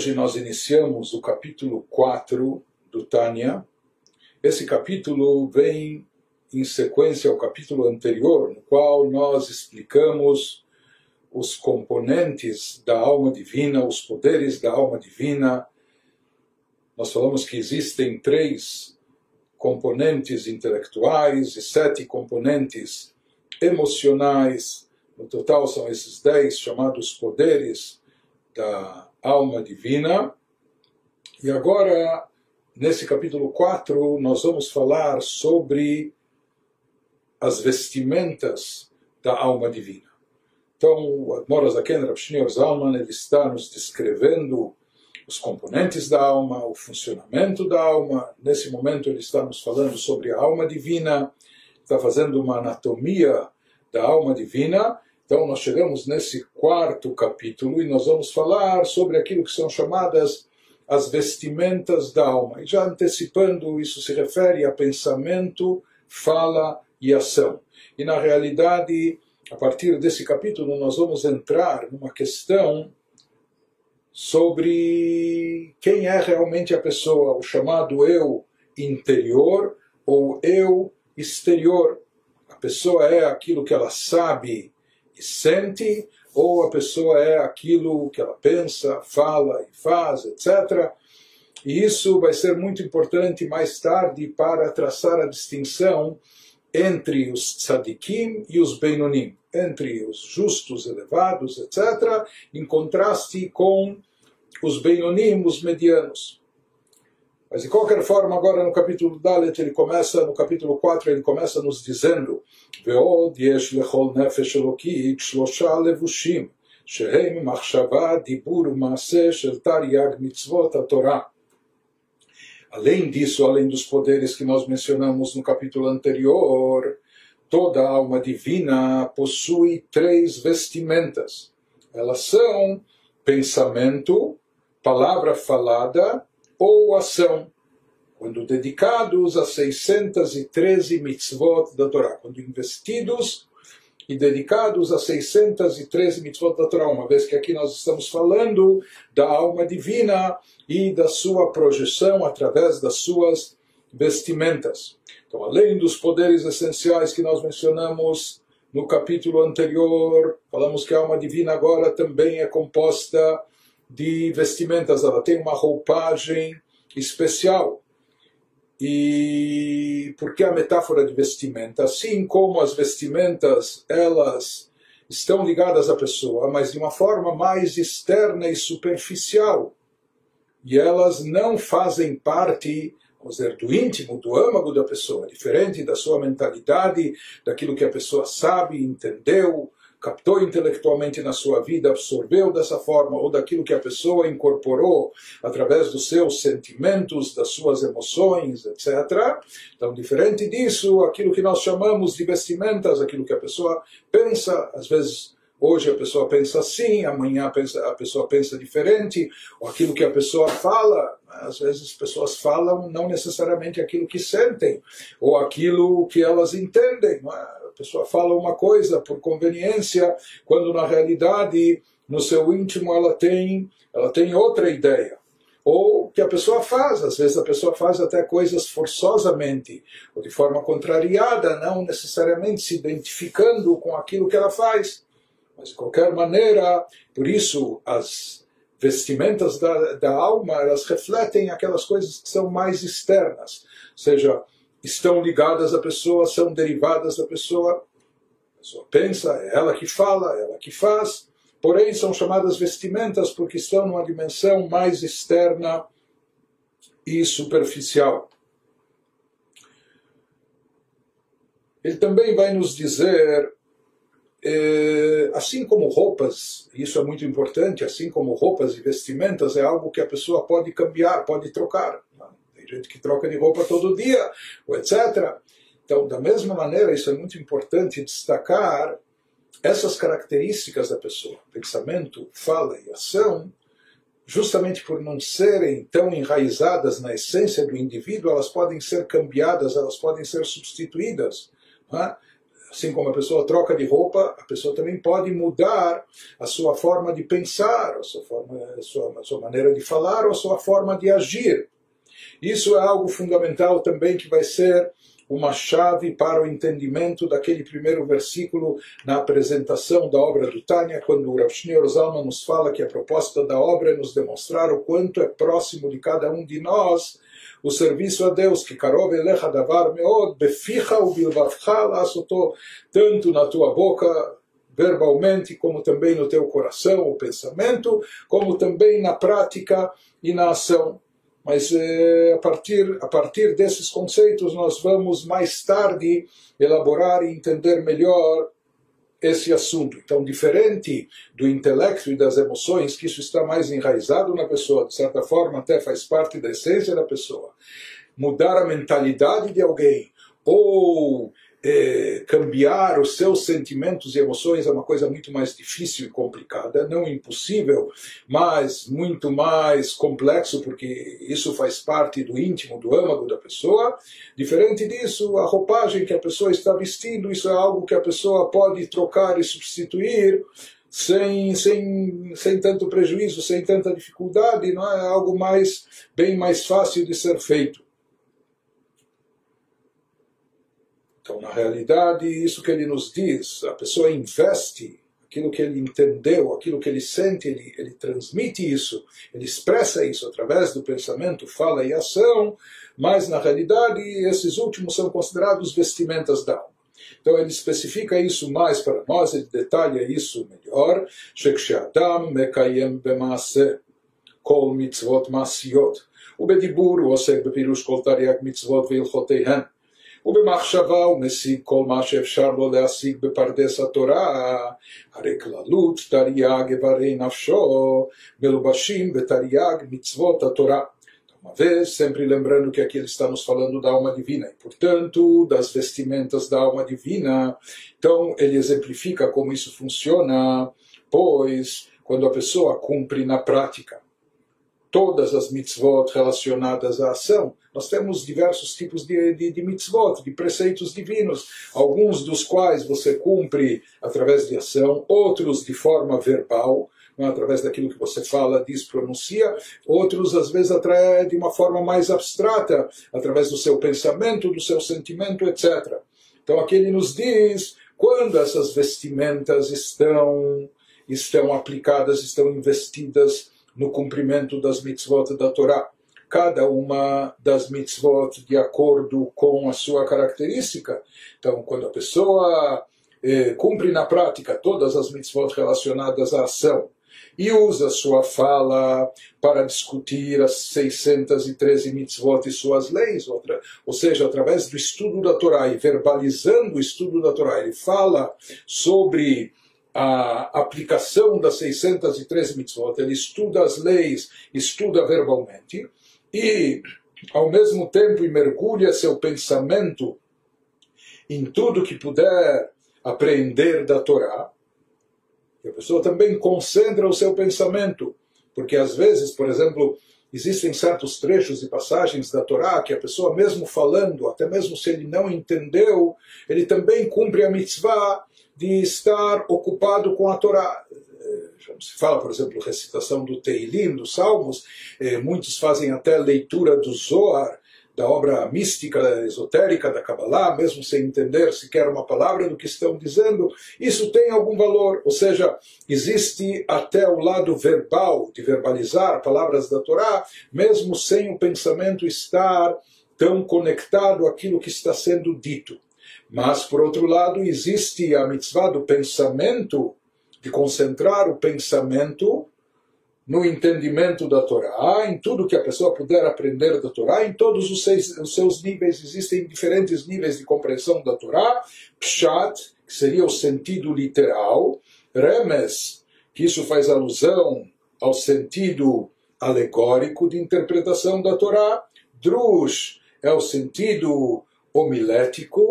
Hoje nós iniciamos o capítulo 4 do Tânia. Esse capítulo vem em sequência ao capítulo anterior, no qual nós explicamos os componentes da alma divina, os poderes da alma divina. Nós falamos que existem três componentes intelectuais e sete componentes emocionais. No total são esses dez chamados poderes da alma divina. E agora, nesse capítulo 4, nós vamos falar sobre as vestimentas da alma divina. Então, o Admoras Zaken, Rav Zalman, ele está nos descrevendo os componentes da alma, o funcionamento da alma. Nesse momento, ele está nos falando sobre a alma divina, está fazendo uma anatomia da alma divina então, nós chegamos nesse quarto capítulo e nós vamos falar sobre aquilo que são chamadas as vestimentas da alma. E já antecipando, isso se refere a pensamento, fala e ação. E na realidade, a partir desse capítulo, nós vamos entrar numa questão sobre quem é realmente a pessoa, o chamado eu interior ou eu exterior. A pessoa é aquilo que ela sabe e sente, ou a pessoa é aquilo que ela pensa, fala e faz, etc. E isso vai ser muito importante mais tarde para traçar a distinção entre os tzadikim e os beinonim, entre os justos elevados, etc., em contraste com os beinonim, os medianos. Mas de qualquer forma, agora no capítulo Dalet, ele começa, no capítulo 4, ele começa nos dizendo: Veod yesh lechol nefesh elokit shlosha levushim, shehem machshava dibur maaseh shel taryag mitzvot Torah. Além disso, além dos poderes que nós mencionamos no capítulo anterior, toda alma divina possui três vestimentas. Elas são pensamento, palavra falada ou ação, quando dedicados a 613 mitzvot da Torá, quando investidos e dedicados a 613 mitzvot da Torá, uma vez que aqui nós estamos falando da alma divina e da sua projeção através das suas vestimentas. Então, além dos poderes essenciais que nós mencionamos no capítulo anterior, falamos que a alma divina agora também é composta de vestimentas, ela tem uma roupagem especial. E porque a metáfora de vestimenta, assim como as vestimentas, elas estão ligadas à pessoa, mas de uma forma mais externa e superficial. E elas não fazem parte, vamos dizer, do íntimo, do âmago da pessoa, diferente da sua mentalidade, daquilo que a pessoa sabe, entendeu, captou intelectualmente na sua vida, absorveu dessa forma, ou daquilo que a pessoa incorporou através dos seus sentimentos, das suas emoções, etc. Então, diferente disso, aquilo que nós chamamos de vestimentas, aquilo que a pessoa pensa, às vezes Hoje a pessoa pensa assim, amanhã a pessoa pensa diferente, ou aquilo que a pessoa fala, às vezes as pessoas falam não necessariamente aquilo que sentem, ou aquilo que elas entendem. É? pessoa fala uma coisa por conveniência, quando na realidade, no seu íntimo, ela tem, ela tem outra ideia. Ou que a pessoa faz, às vezes a pessoa faz até coisas forçosamente, ou de forma contrariada, não necessariamente se identificando com aquilo que ela faz. Mas de qualquer maneira, por isso as vestimentas da, da alma, elas refletem aquelas coisas que são mais externas. Ou seja, estão ligadas à pessoa, são derivadas da pessoa. A pessoa pensa, é ela que fala, é ela que faz, porém são chamadas vestimentas porque estão numa dimensão mais externa e superficial. Ele também vai nos dizer, eh, assim como roupas, isso é muito importante, assim como roupas e vestimentas é algo que a pessoa pode cambiar, pode trocar gente que troca de roupa todo dia, etc. Então, da mesma maneira, isso é muito importante destacar essas características da pessoa, pensamento, fala e ação, justamente por não serem tão enraizadas na essência do indivíduo, elas podem ser cambiadas, elas podem ser substituídas. É? Assim como a pessoa troca de roupa, a pessoa também pode mudar a sua forma de pensar, a sua, forma, a sua, a sua maneira de falar ou a sua forma de agir. Isso é algo fundamental também que vai ser uma chave para o entendimento daquele primeiro versículo na apresentação da obra do Tânia, quando o Rav Shneur Zalman nos fala que a proposta da obra é nos demonstrar o quanto é próximo de cada um de nós o serviço a Deus, que karov elecha davar meod, beficha u bilvavcha lasoto, tanto na tua boca, verbalmente, como também no teu coração, o pensamento, como também na prática e na ação. Mas eh, a, partir, a partir desses conceitos nós vamos mais tarde elaborar e entender melhor esse assunto. Então, diferente do intelecto e das emoções, que isso está mais enraizado na pessoa, de certa forma até faz parte da essência da pessoa, mudar a mentalidade de alguém ou é, cambiar os seus sentimentos e emoções é uma coisa muito mais difícil e complicada, não impossível, mas muito mais complexo, porque isso faz parte do íntimo, do âmago da pessoa. Diferente disso, a roupagem que a pessoa está vestindo, isso é algo que a pessoa pode trocar e substituir sem, sem, sem tanto prejuízo, sem tanta dificuldade, não é algo mais bem mais fácil de ser feito. Então, na realidade, isso que ele nos diz, a pessoa investe aquilo que ele entendeu, aquilo que ele sente, ele, ele transmite isso, ele expressa isso através do pensamento, fala e ação, mas na realidade esses últimos são considerados vestimentas da alma. Então ele especifica isso mais para nós, ele detalha isso melhor. שכשאדם מקיים במעשה כל מצוות מעשיות, ובדיבור הוא עוסק בפירוש כל תרי"ג מצוות והלכותיהן. ובמחשבה הוא משיג כל מה שאפשר לו להשיג בפרדס התורה, הרי כללות תרי"ג איברי נפשו מלובשים בתרי"ג מצוות התורה. Uma vez, sempre lembrando que aqui ele está nos falando da alma divina e, portanto, das vestimentas da alma divina. Então, ele exemplifica como isso funciona, pois, quando a pessoa cumpre na prática todas as mitzvot relacionadas à ação, nós temos diversos tipos de, de, de, mitzvot, de preceitos divinos, alguns dos quais você cumpre através de ação, outros de forma verbal, é? através daquilo que você fala, diz, pronuncia, outros às vezes atrai de uma forma mais abstrata, através do seu pensamento, do seu sentimento, etc. Então aqui ele nos diz quando essas vestimentas estão estão aplicadas, estão investidas no cumprimento das mitzvot da Torá cada uma das mitzvot de acordo com a sua característica. Então, quando a pessoa eh, cumpre na prática todas as mitzvot relacionadas à ação e usa sua fala para discutir as 613 mitzvot e suas leis, outra, ou seja, através do estudo da Torá e verbalizando o estudo da Torá, ele fala sobre a aplicação das 613 mitzvot, ele estuda as leis, estuda verbalmente, e, ao mesmo tempo, mergulha seu pensamento em tudo que puder apreender da Torá, a pessoa também concentra o seu pensamento, porque às vezes, por exemplo, existem certos trechos e passagens da Torá que a pessoa, mesmo falando, até mesmo se ele não entendeu, ele também cumpre a mitzvah de estar ocupado com a Torá se fala, por exemplo, recitação do Teilim, dos Salmos, eh, muitos fazem até leitura do Zohar, da obra mística, esotérica da Kabbalah, mesmo sem entender sequer uma palavra do que estão dizendo, isso tem algum valor. Ou seja, existe até o lado verbal, de verbalizar palavras da Torá, mesmo sem o pensamento estar tão conectado àquilo que está sendo dito. Mas, por outro lado, existe a mitzvah do pensamento de concentrar o pensamento no entendimento da Torá, em tudo que a pessoa puder aprender da Torá, em todos os, os seus níveis, existem diferentes níveis de compreensão da Torá, Pshat, que seria o sentido literal, Remes, que isso faz alusão ao sentido alegórico de interpretação da Torá, Drush é o sentido homilético,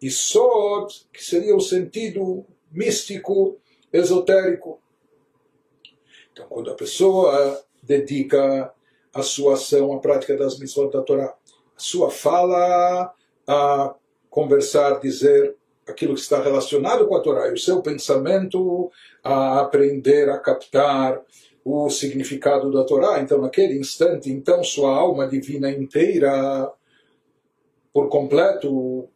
e Sod, que seria o sentido místico esotérico. Então, quando a pessoa dedica a sua ação à prática das missões da Torá, a sua fala a conversar, dizer aquilo que está relacionado com a Torá, e o seu pensamento a aprender a captar o significado da Torá. Então, naquele instante, então sua alma divina inteira, por completo,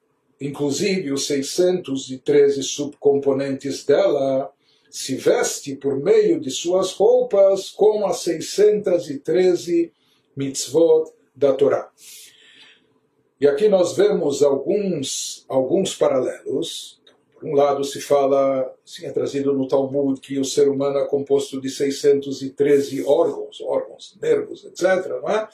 inclusive os 613 subcomponentes dela, se veste por meio de suas roupas com as 613 mitzvot da Torá. E aqui nós vemos alguns, alguns paralelos. Por um lado, se fala, assim é trazido no Talmud, que o ser humano é composto de 613 órgãos, órgãos, nervos, etc. Não é?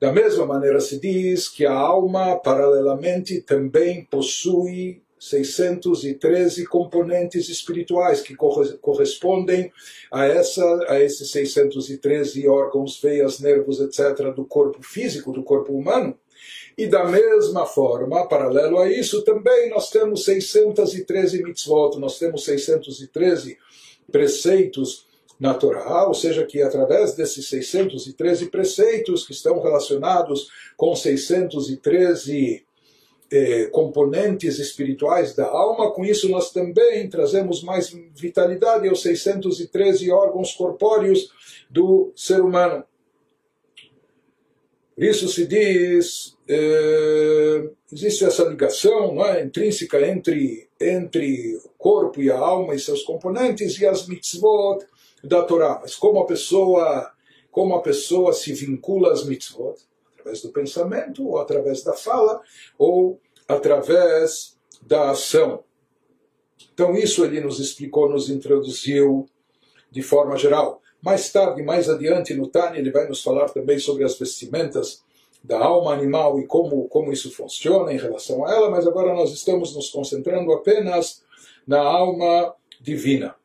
Da mesma maneira, se diz que a alma, paralelamente, também possui 613 componentes espirituais que correspondem a, essa, a esses 613 órgãos, veias, nervos, etc., do corpo físico, do corpo humano. E da mesma forma, paralelo a isso, também nós temos 613 mitzvot, nós temos 613 preceitos na Torá, ou seja, que através desses 613 preceitos que estão relacionados com 613 eh, componentes espirituais da alma, com isso nós também trazemos mais vitalidade aos 613 órgãos corpóreos do ser humano. Isso se diz, é, existe essa ligação é, intrínseca entre, entre o corpo e a alma e seus componentes e as mitzvot da Torá. Mas como a pessoa, como a pessoa se vincula às mitzvot? Através do pensamento, ou através da fala, ou através da ação. Então isso ele nos explicou, nos introduziu de forma geral. Mais tarde, mais adiante no Tânia, ele vai nos falar também sobre as vestimentas da alma animal e como, como isso funciona em relação a ela, mas agora nós estamos nos concentrando apenas na alma divina.